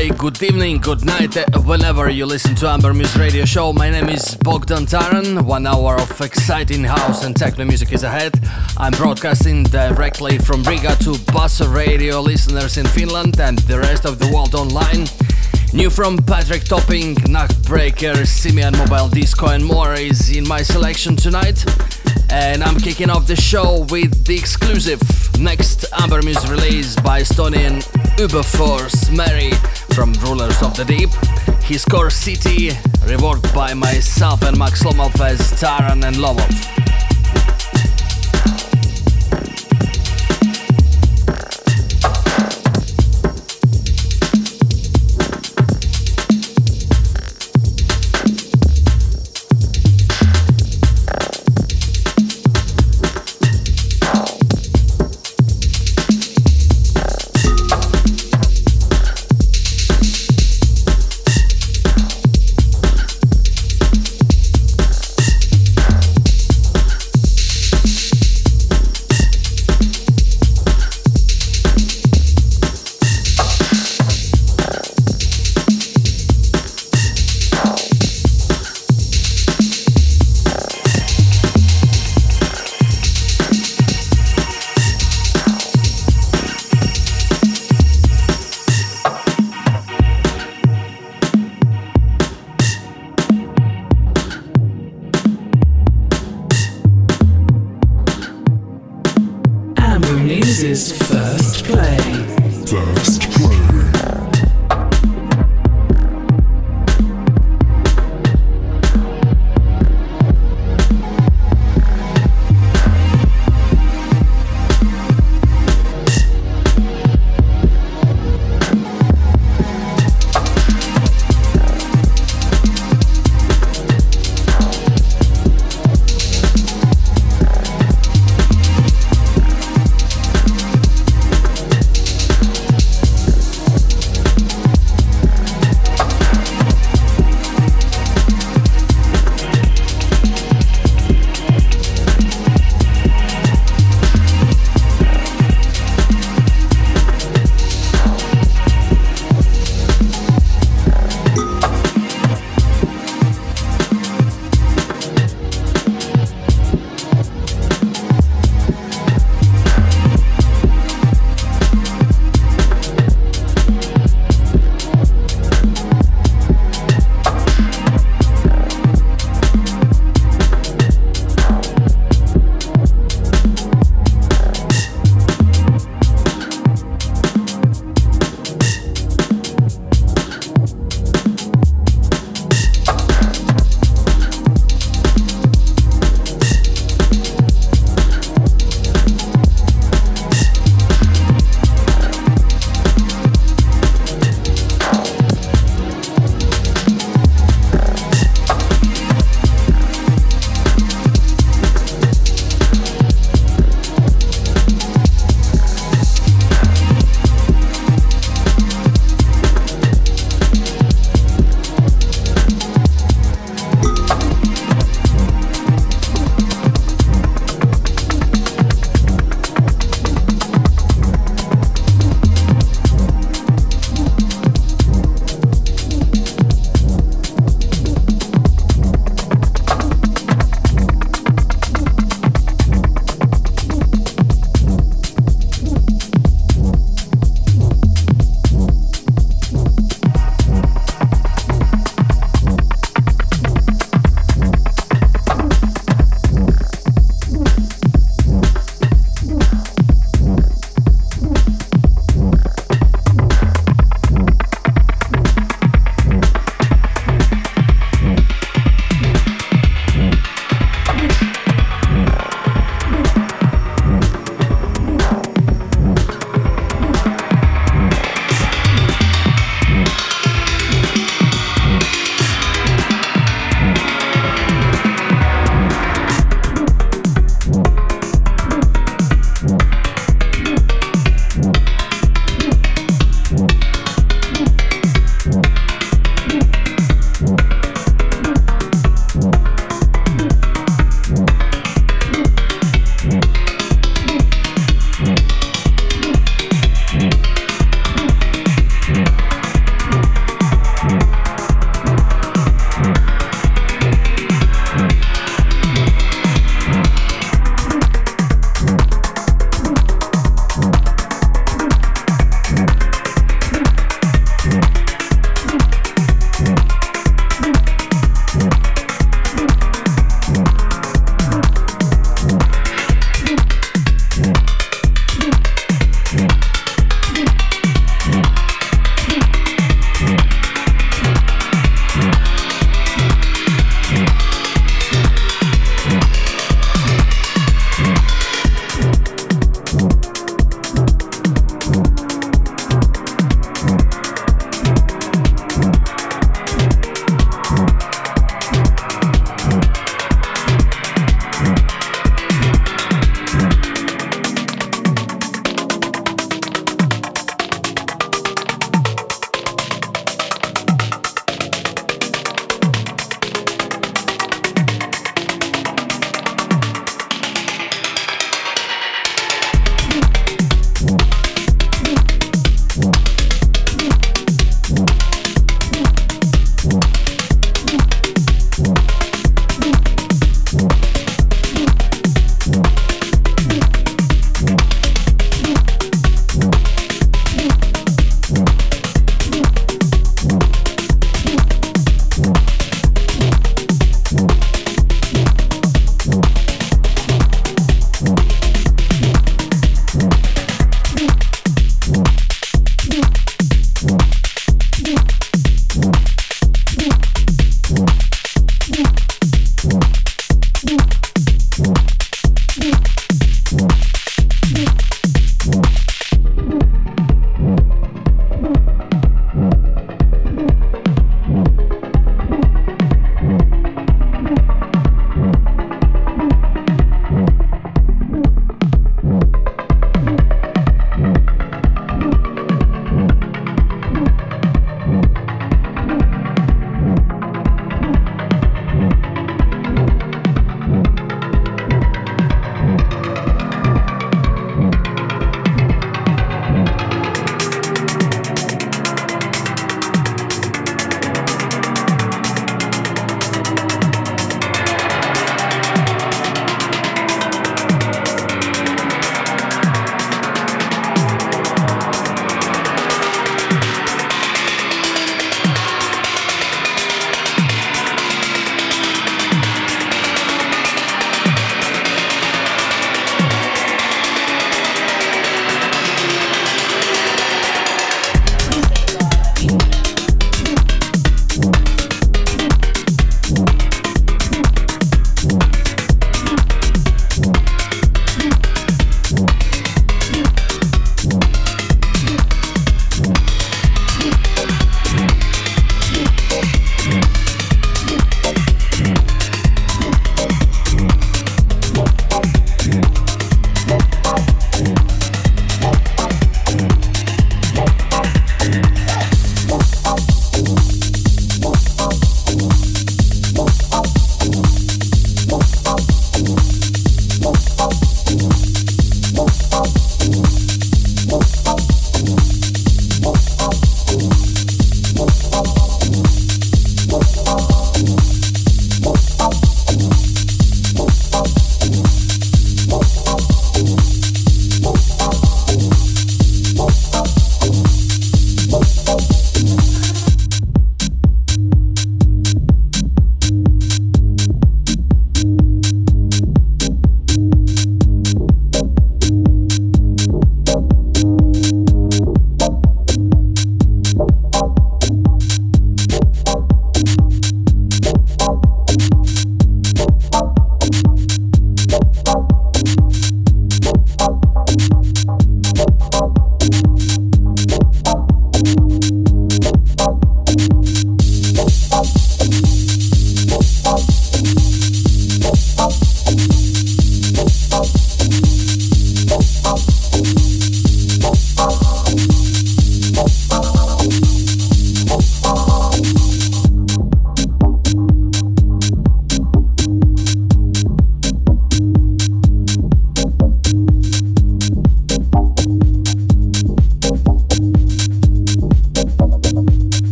Hi, good evening, good night, uh, whenever you listen to Amber Muse Radio Show. My name is Bogdan Taran. One hour of exciting house and techno music is ahead. I'm broadcasting directly from Riga to Buzz Radio listeners in Finland and the rest of the world online. New from Patrick Topping, Nachtbraker, Simian Mobile Disco, and more is in my selection tonight. And I'm kicking off the show with the exclusive next Amber Muse release by Estonian Uberforce Mary from Rulers of the Deep. His core city, reworked by myself and Max Lomov as Taran and Lomov.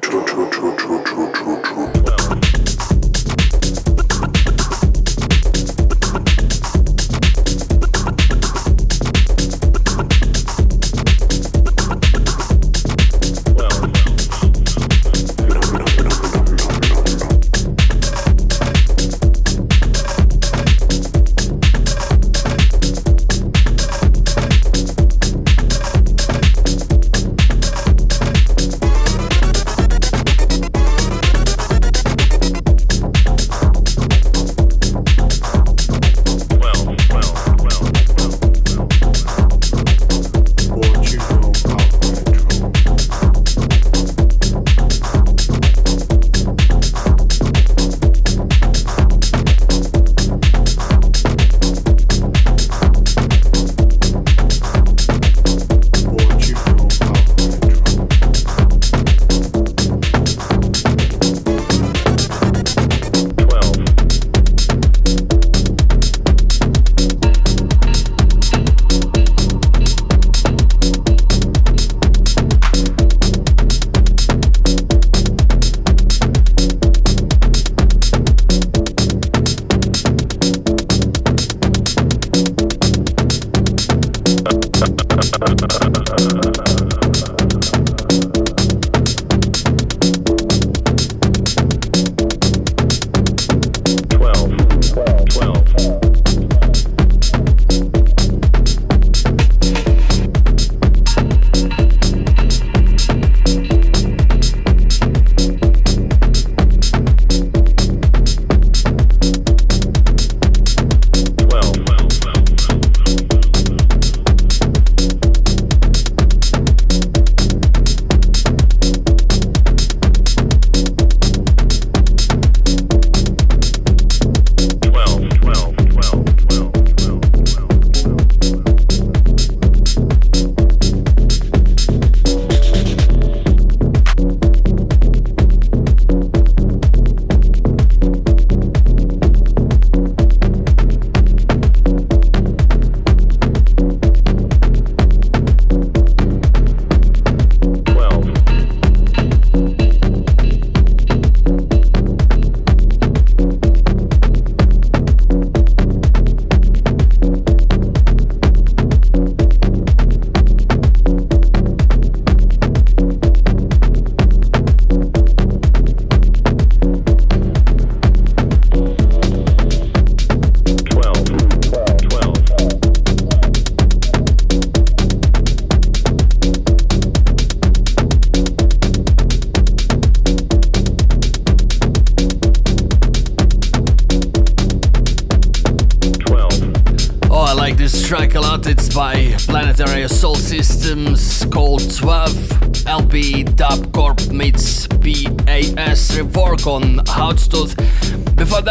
出出出出出出出。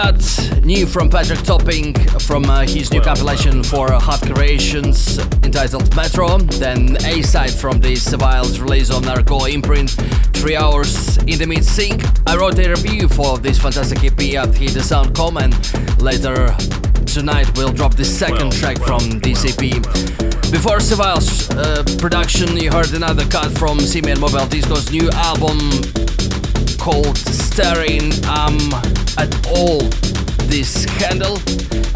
New from Patrick Topping from uh, his new compilation for Hot Creations entitled Metro. Then A side from the Seviles release on Narco imprint, three hours in the mid sync. I wrote a review for this fantastic EP at HitTheSound.com and later tonight we'll drop the second track from this EP. Before Seviles uh, production, you heard another cut from Simian Mobile Disco's new album called Staring um, at All this handle.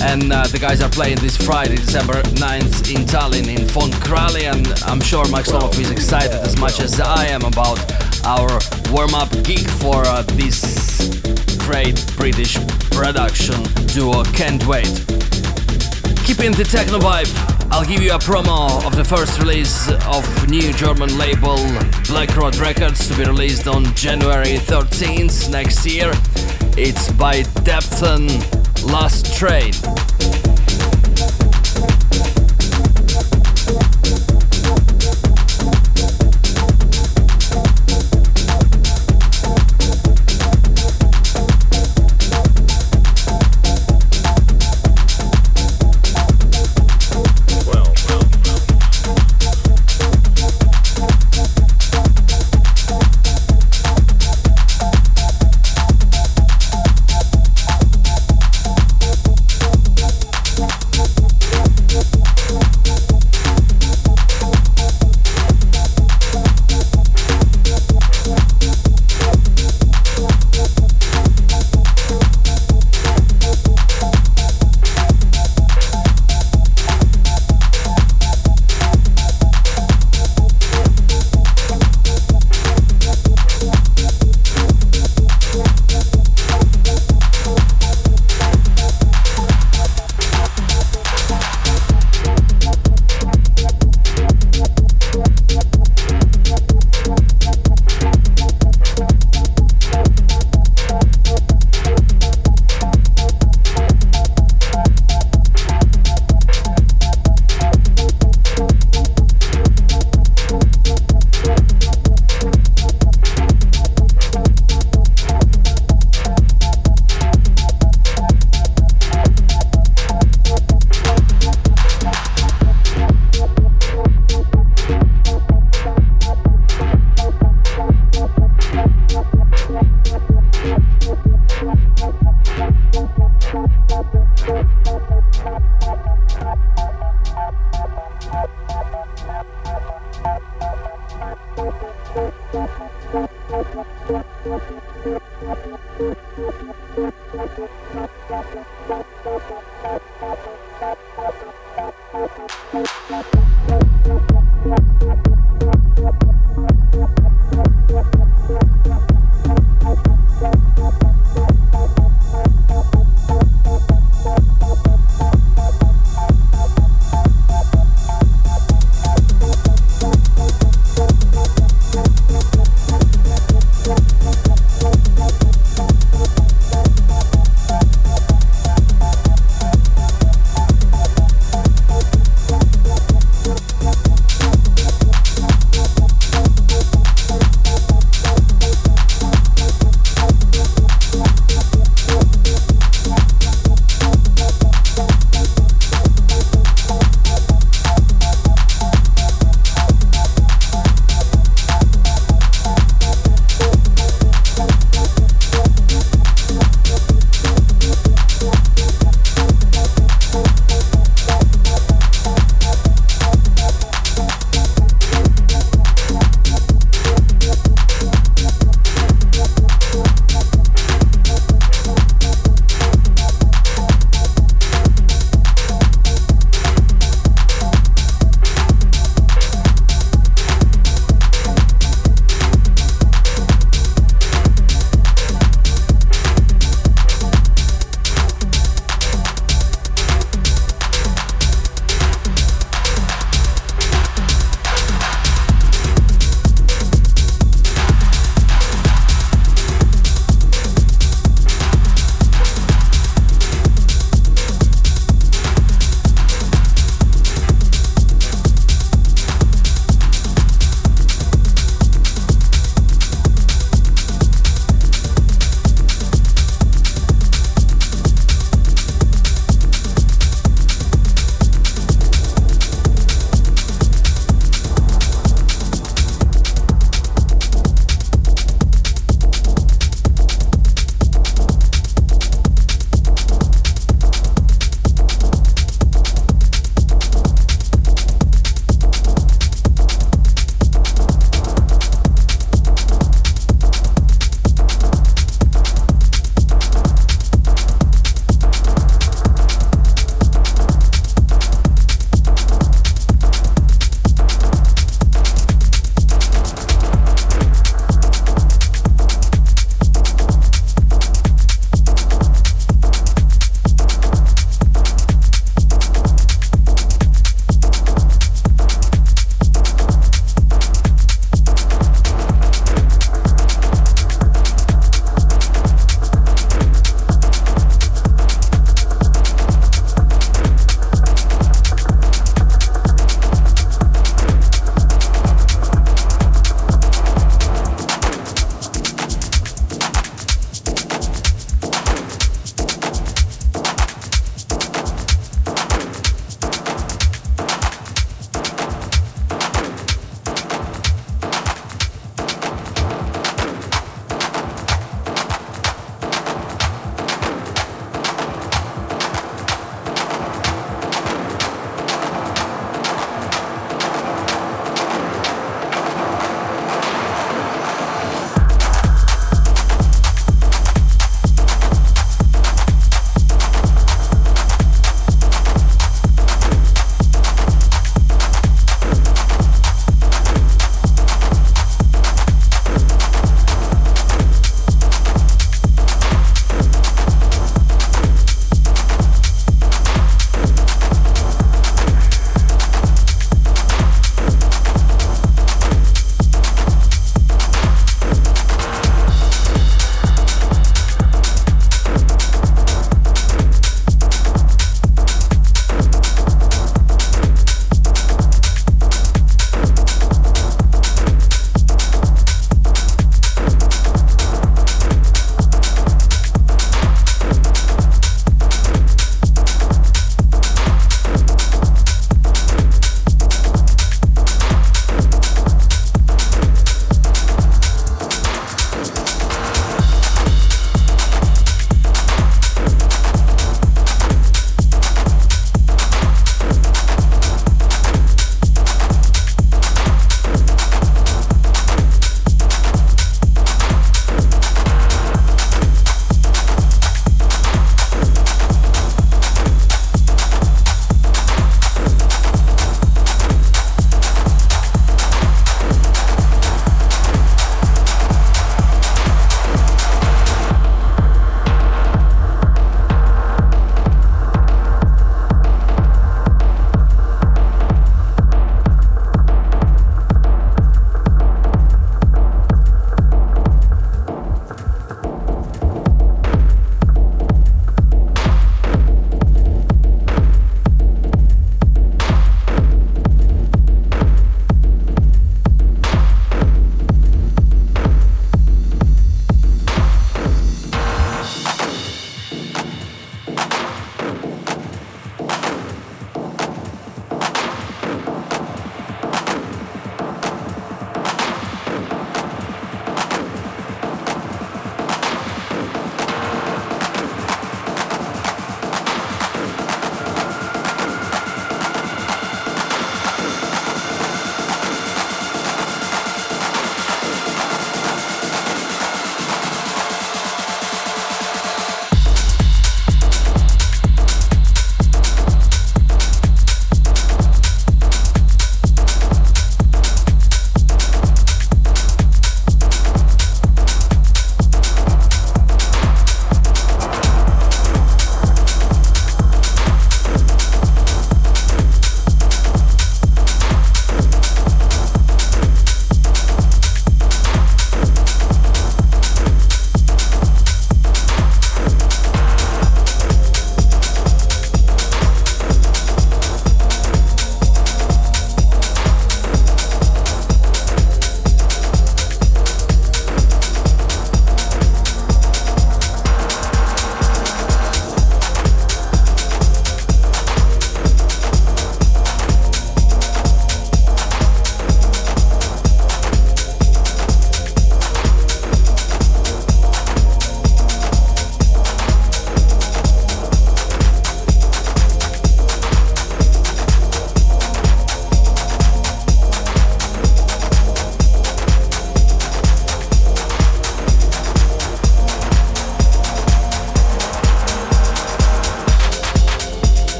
And uh, the guys are playing this Friday, December 9th in Tallinn in Fond Krali. And I'm sure Max Lomov is excited as much as I am about our warm up gig for uh, this great British production duo. Can't wait. Keeping the techno vibe, I'll give you a promo of the first release of new German label Black Rod Records to be released on January 13th next year. It's by Depton Last Train.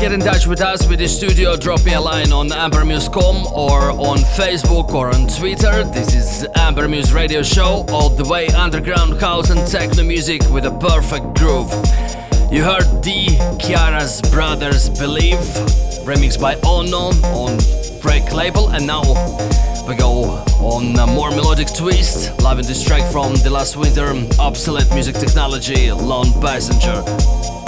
Get in touch with us with the studio, drop me a line on ambermuse.com or on Facebook or on Twitter. This is Amber Muse Radio Show, all the way underground house and techno music with a perfect groove. You heard D. Chiara's Brothers Believe, remixed by Ono on Break label, and now we go on a more melodic twist, loving this track from the last winter, obsolete music technology, Lone Passenger.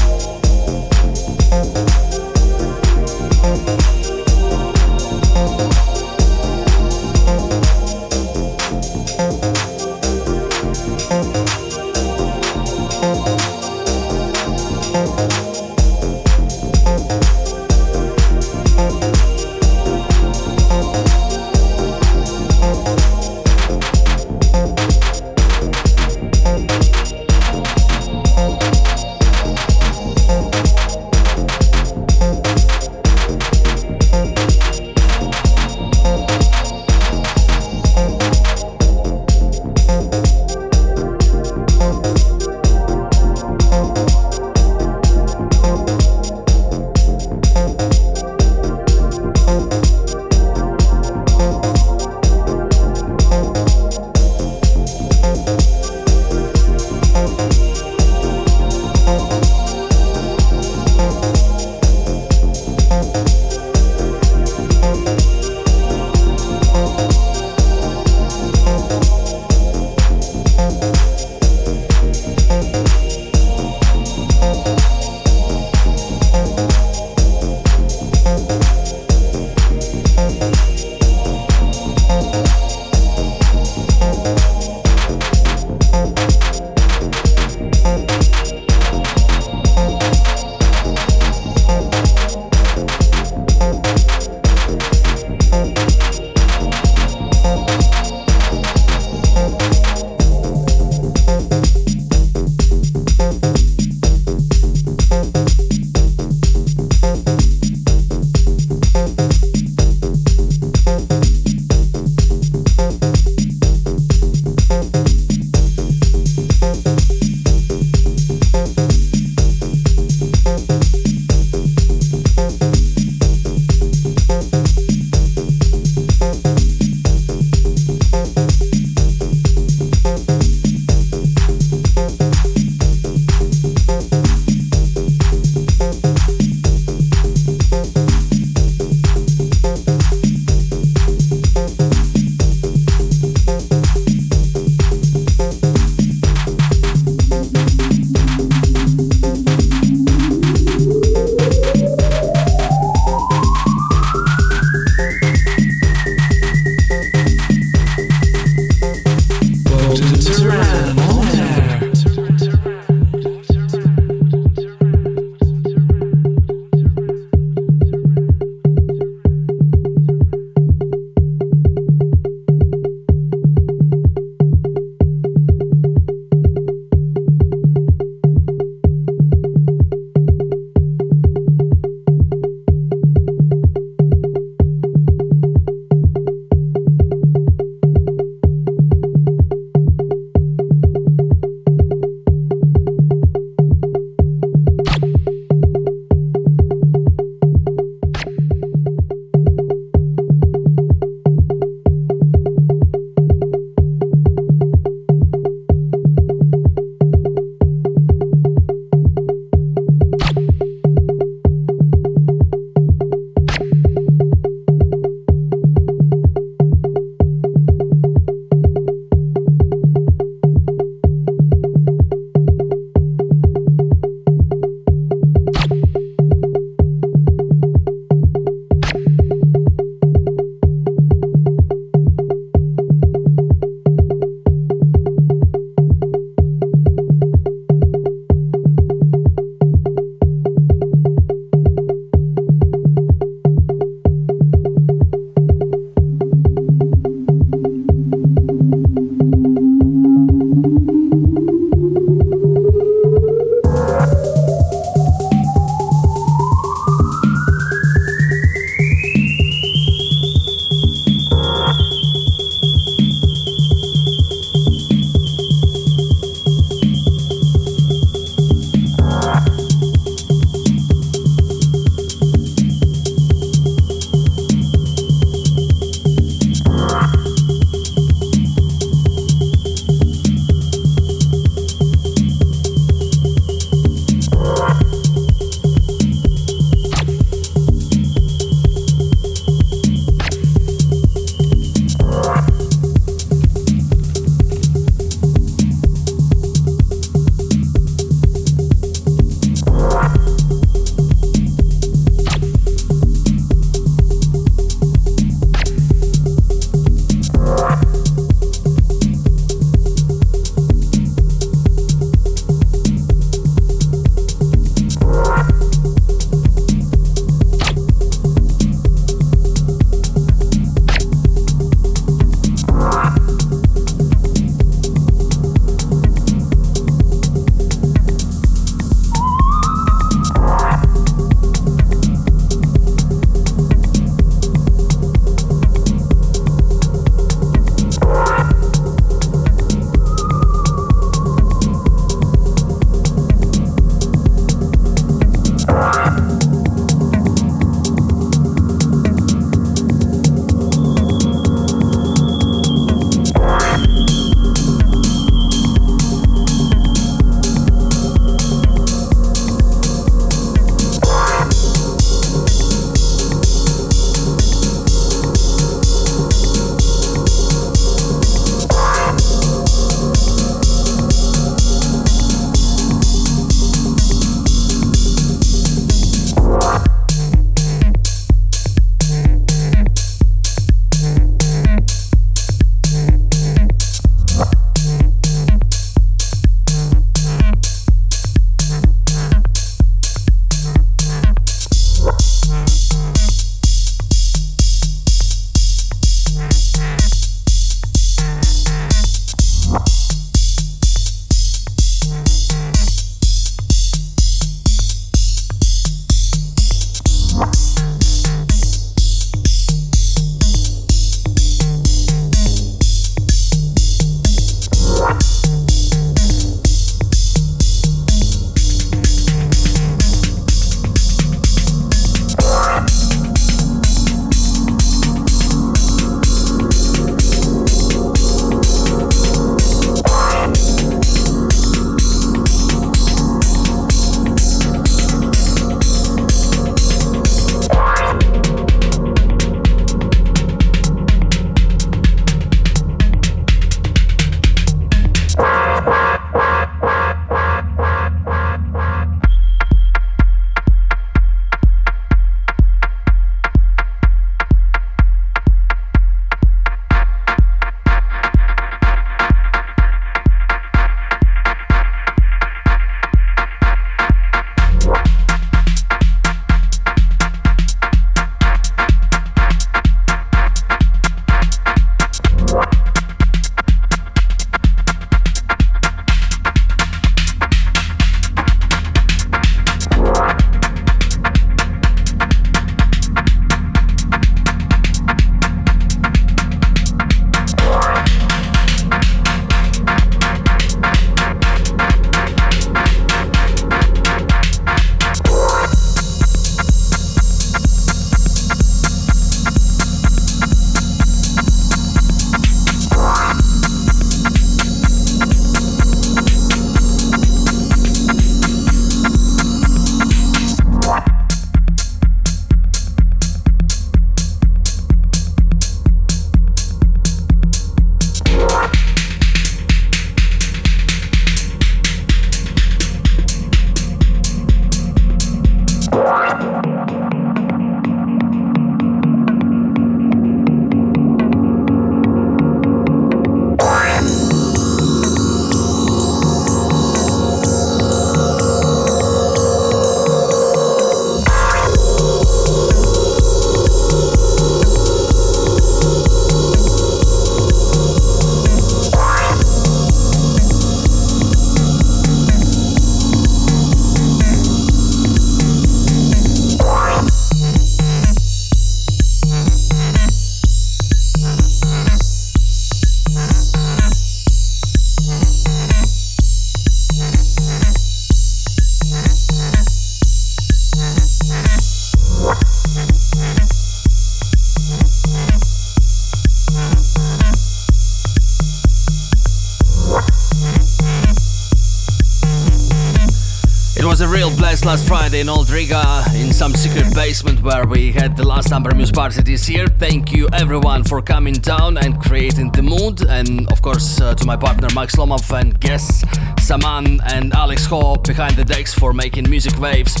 Last Friday in Old Riga in some secret basement where we had the last Amber Muse party this year. Thank you everyone for coming down and creating the mood, and of course uh, to my partner Max Lomov and guests Saman and Alex Ho behind the decks for making music waves.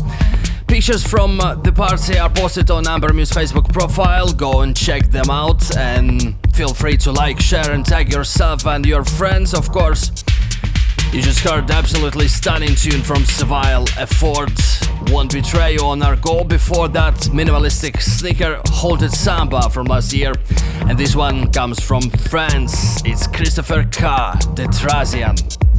Pictures from uh, the party are posted on Amber Muse Facebook profile. Go and check them out and feel free to like, share, and tag yourself and your friends, of course. You just heard absolutely stunning tune from Seville, Effort, Won't Betray on our goal. Before that, minimalistic sneaker It Samba from last year. And this one comes from France. It's Christopher K. the Trazian.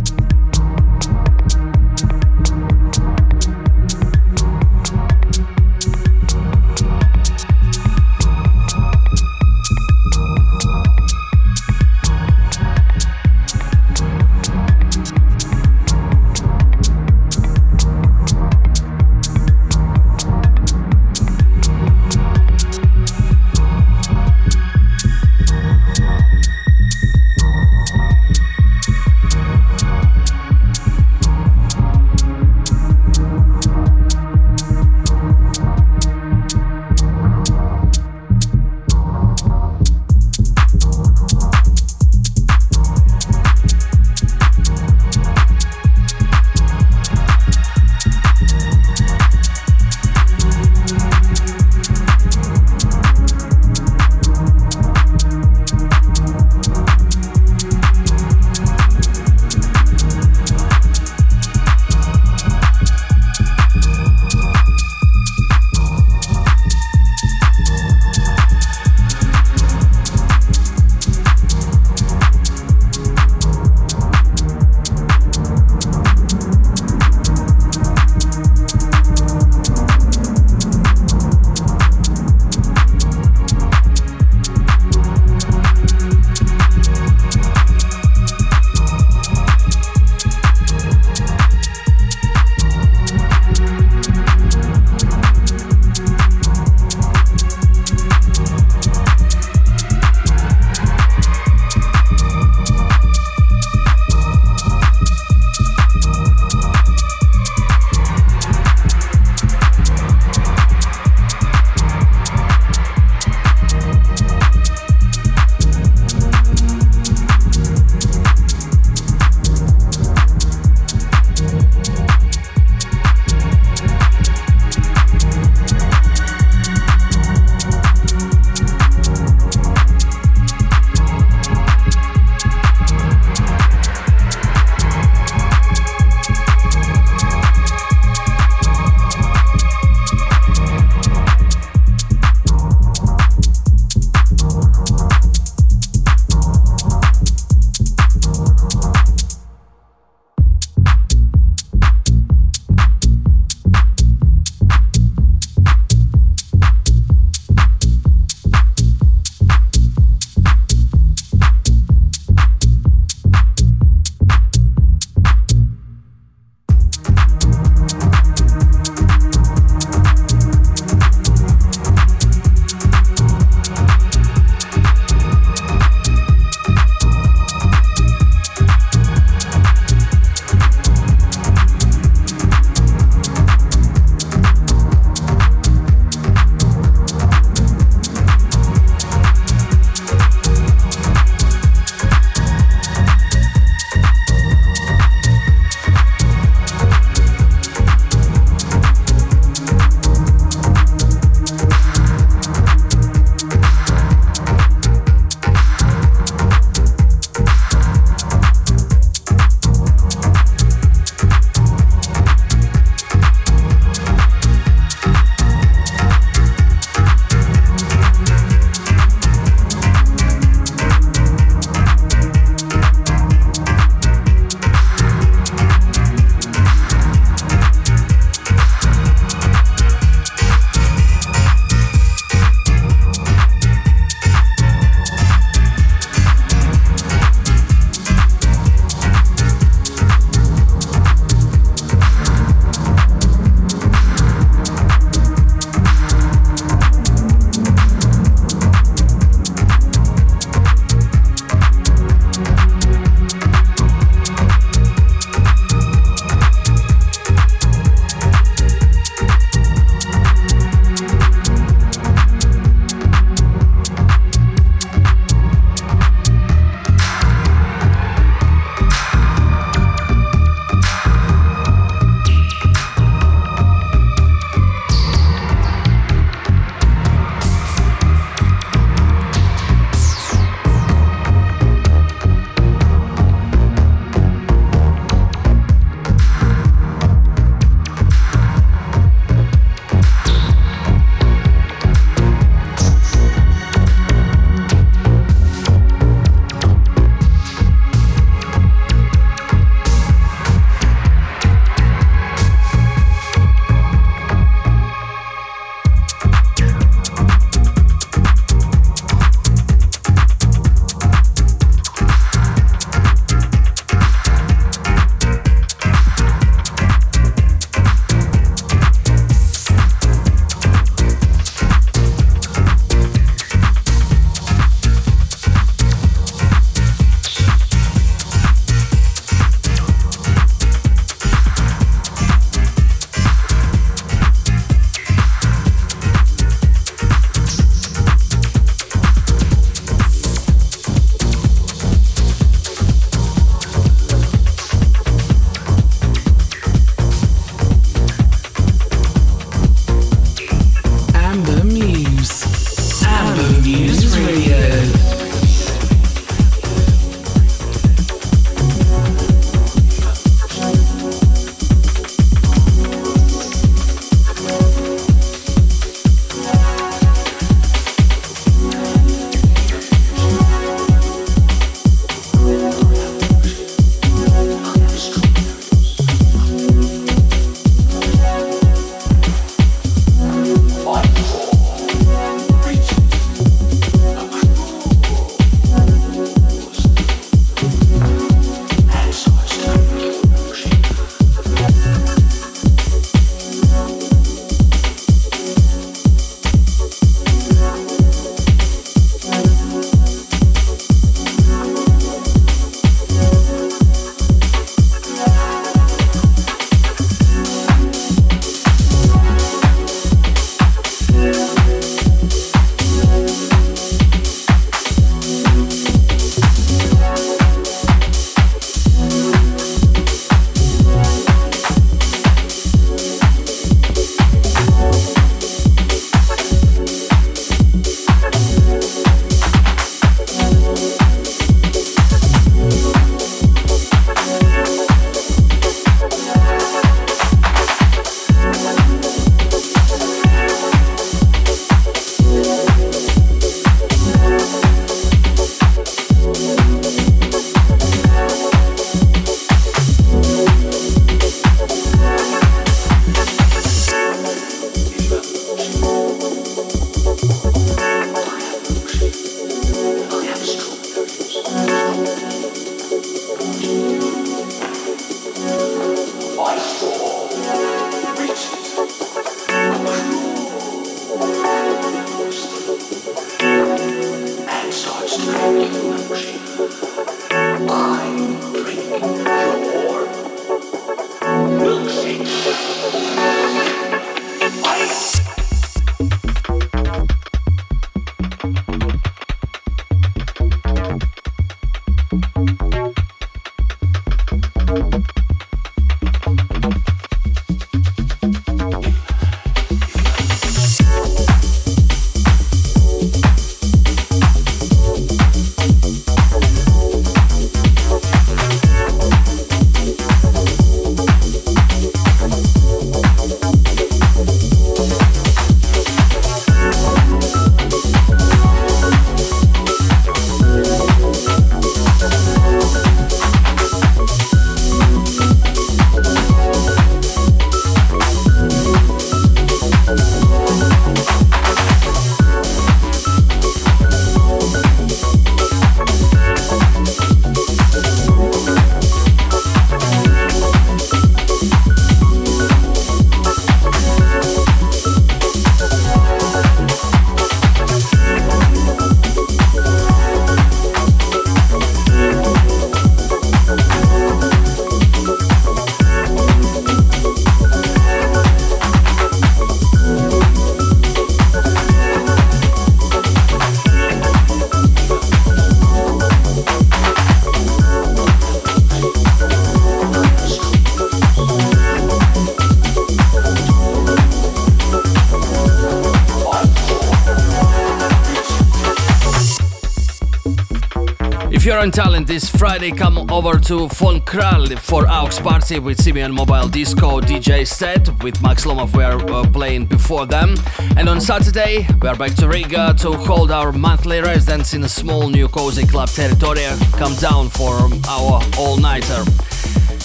In Tallinn this Friday, come over to Von Krahl for Aux Party with Simian Mobile Disco DJ set. With Max Lomov, we are uh, playing before them. And on Saturday, we are back to Riga to hold our monthly residence in a small new cozy club Territoria. Come down for our all-nighter.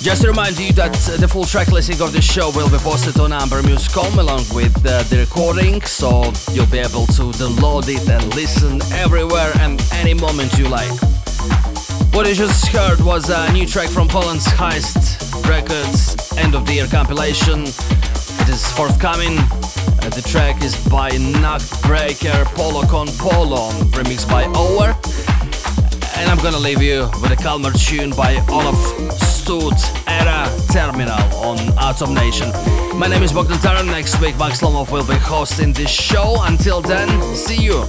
Just to remind you that the full track listing of the show will be posted on ambermuse.com along with uh, the recording, so you'll be able to download it and listen everywhere and any moment you like. What you just heard was a new track from Poland's Heist Records end of the year compilation. It is forthcoming. Uh, the track is by Nachtbraker Polo Con Polo, remixed by Ower. And I'm gonna leave you with a calmer tune by Olaf Stuut, Era Terminal on Atom Nation. My name is Bogdan Taran. Next week, Max Lomov will be hosting this show. Until then, see you.